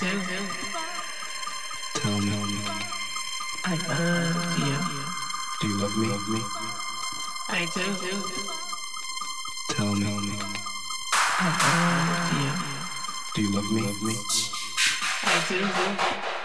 do? Tell me. I love you. Do you love me? I do. Tell me. I love you. Do you love me? I do.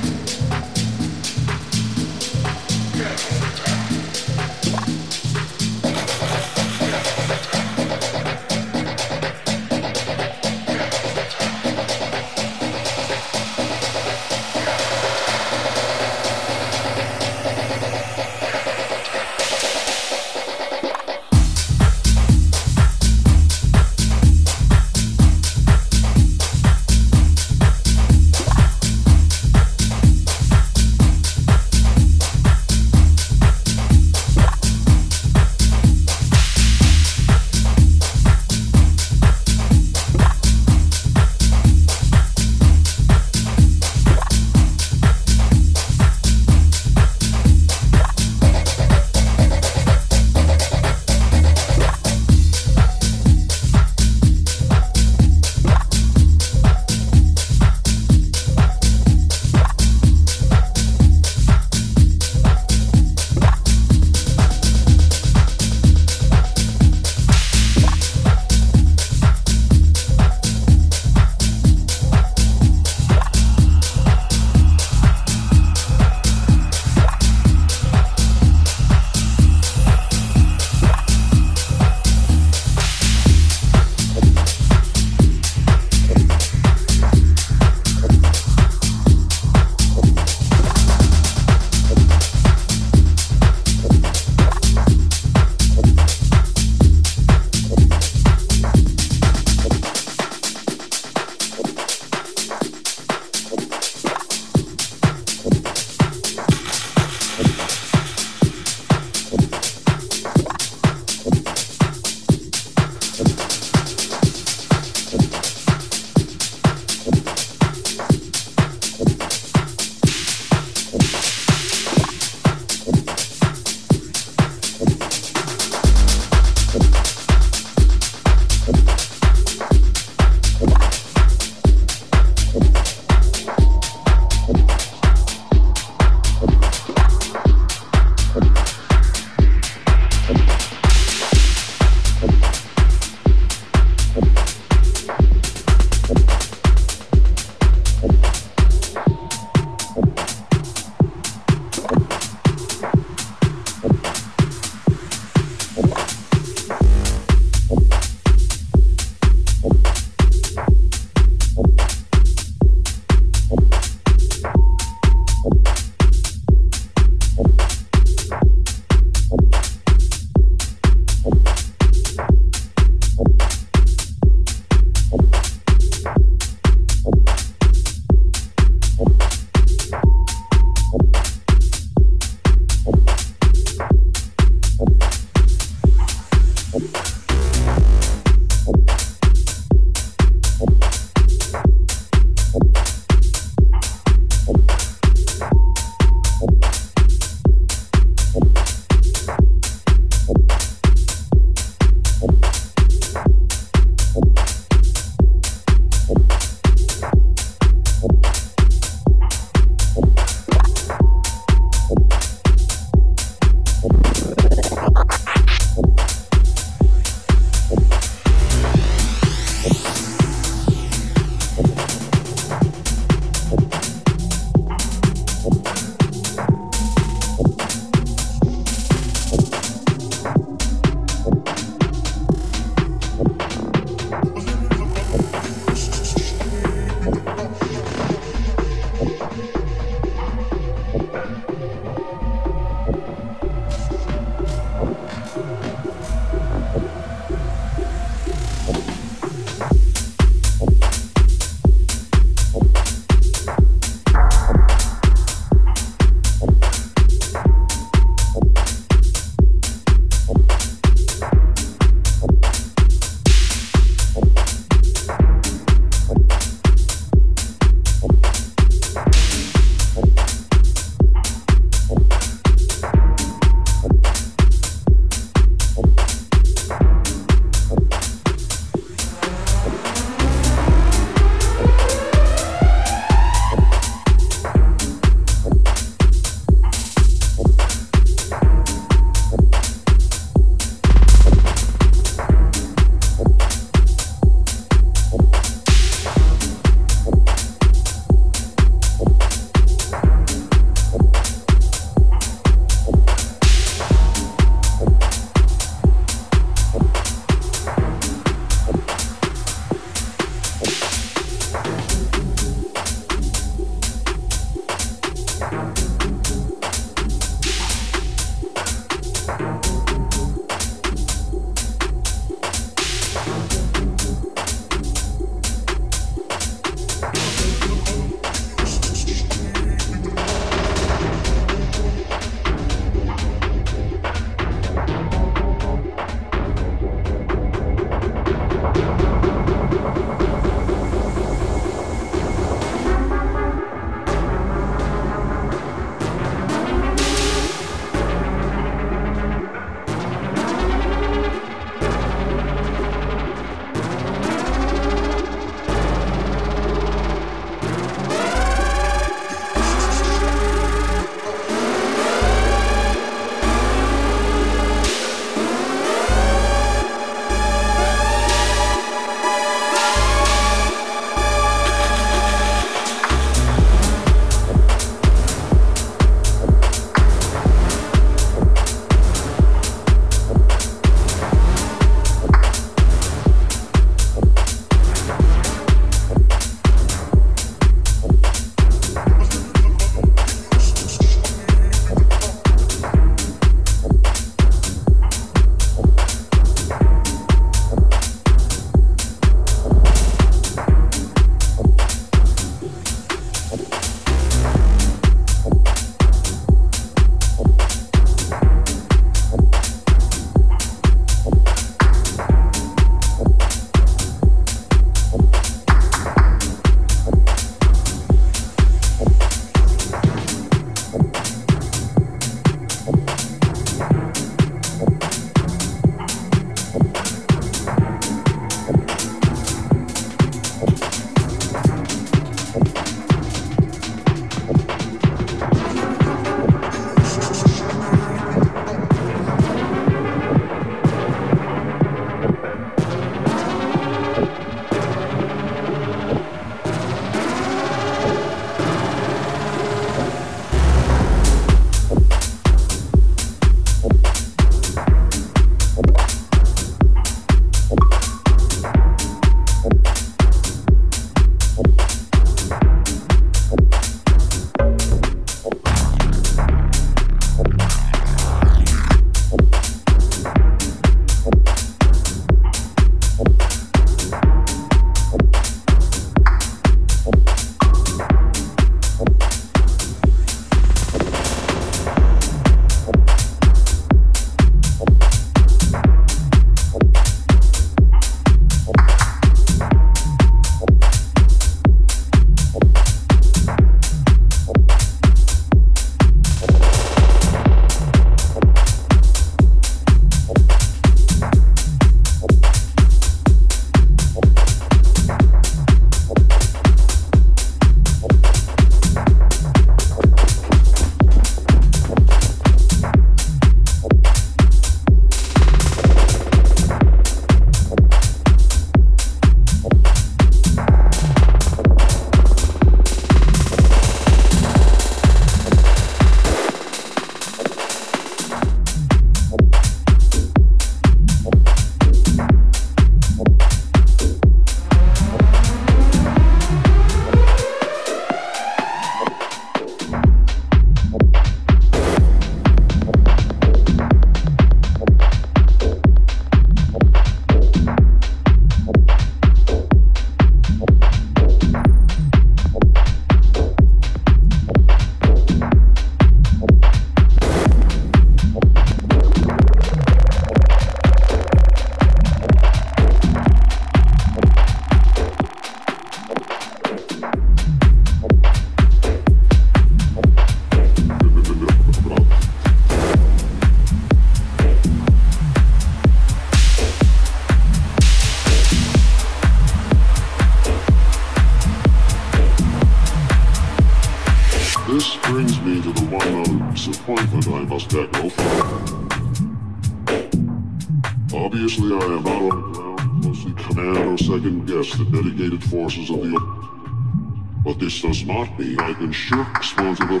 Not mean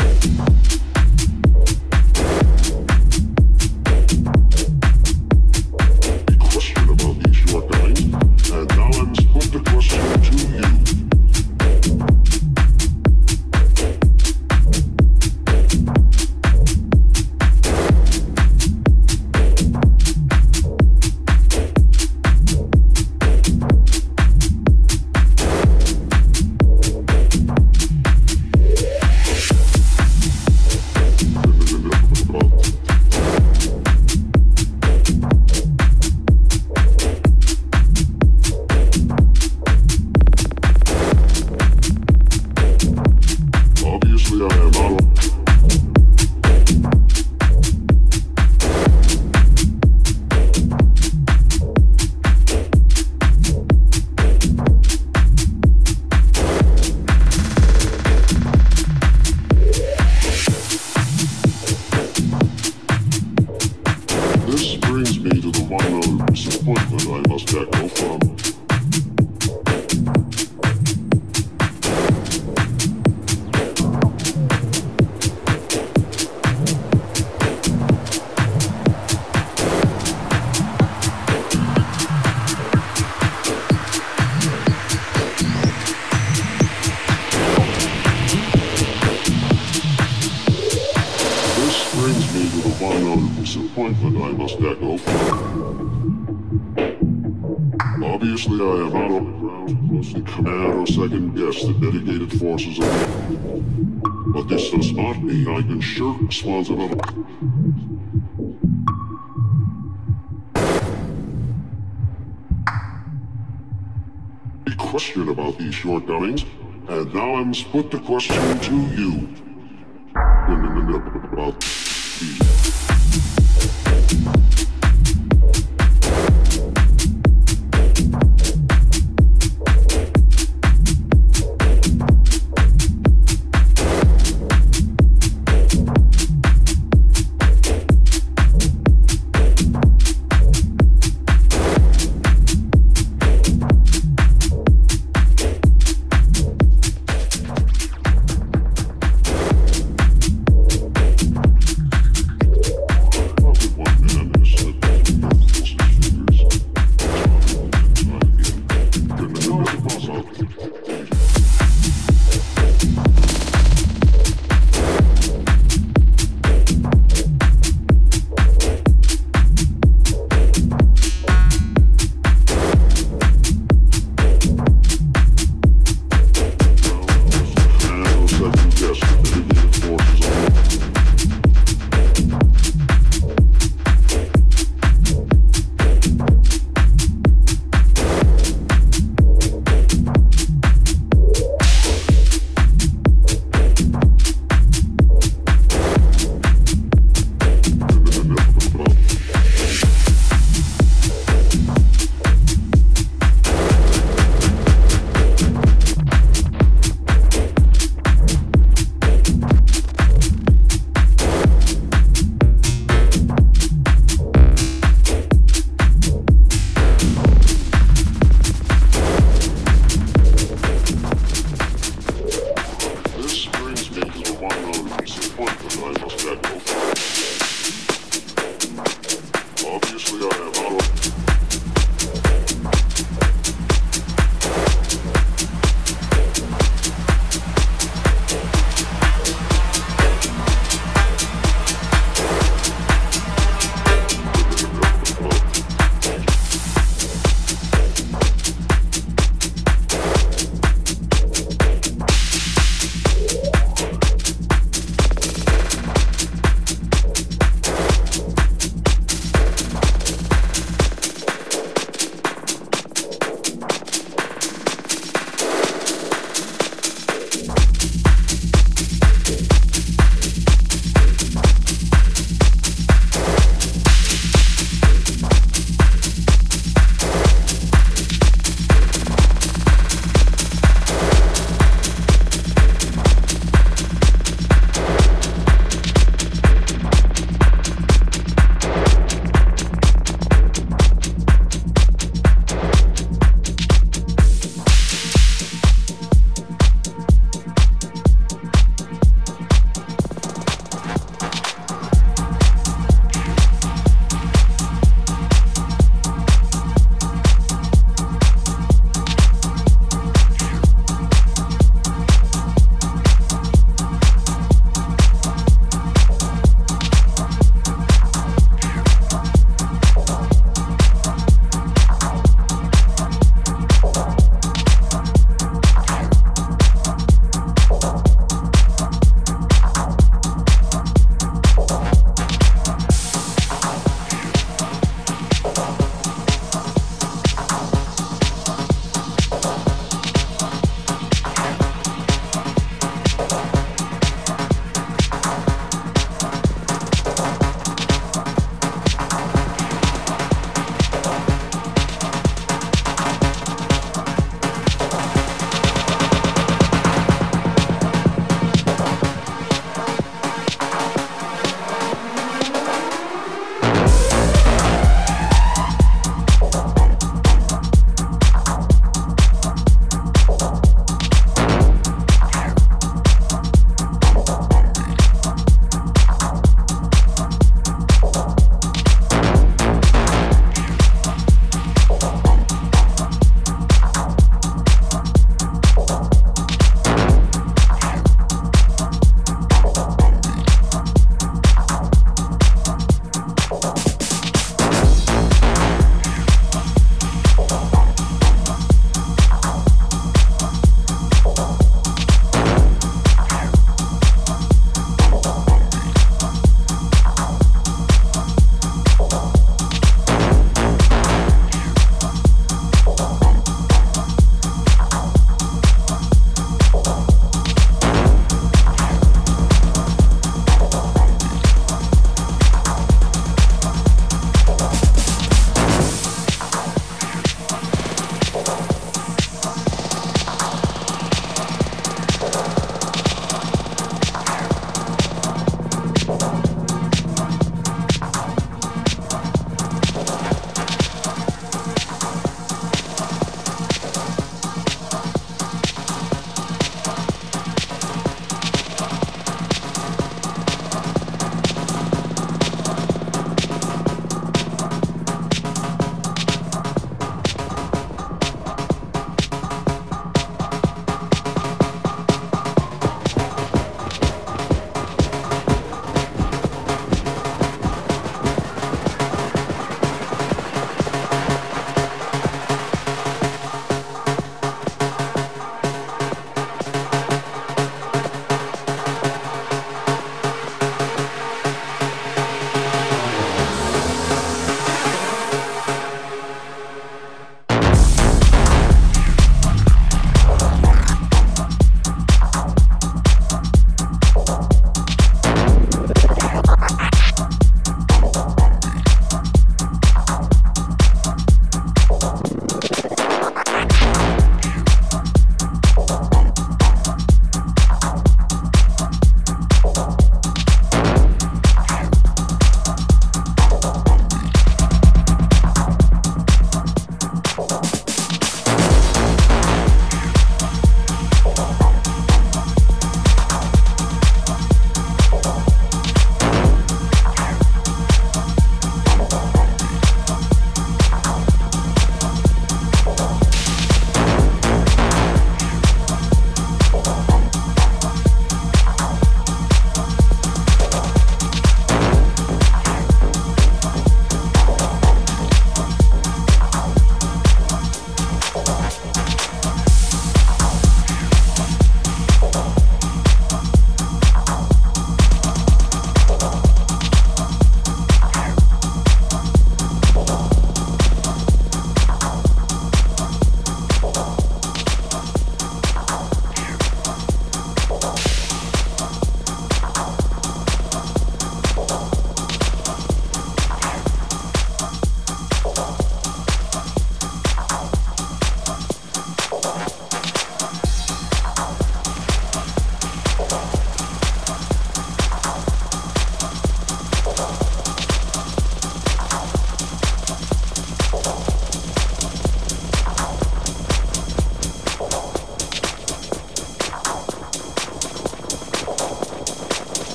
I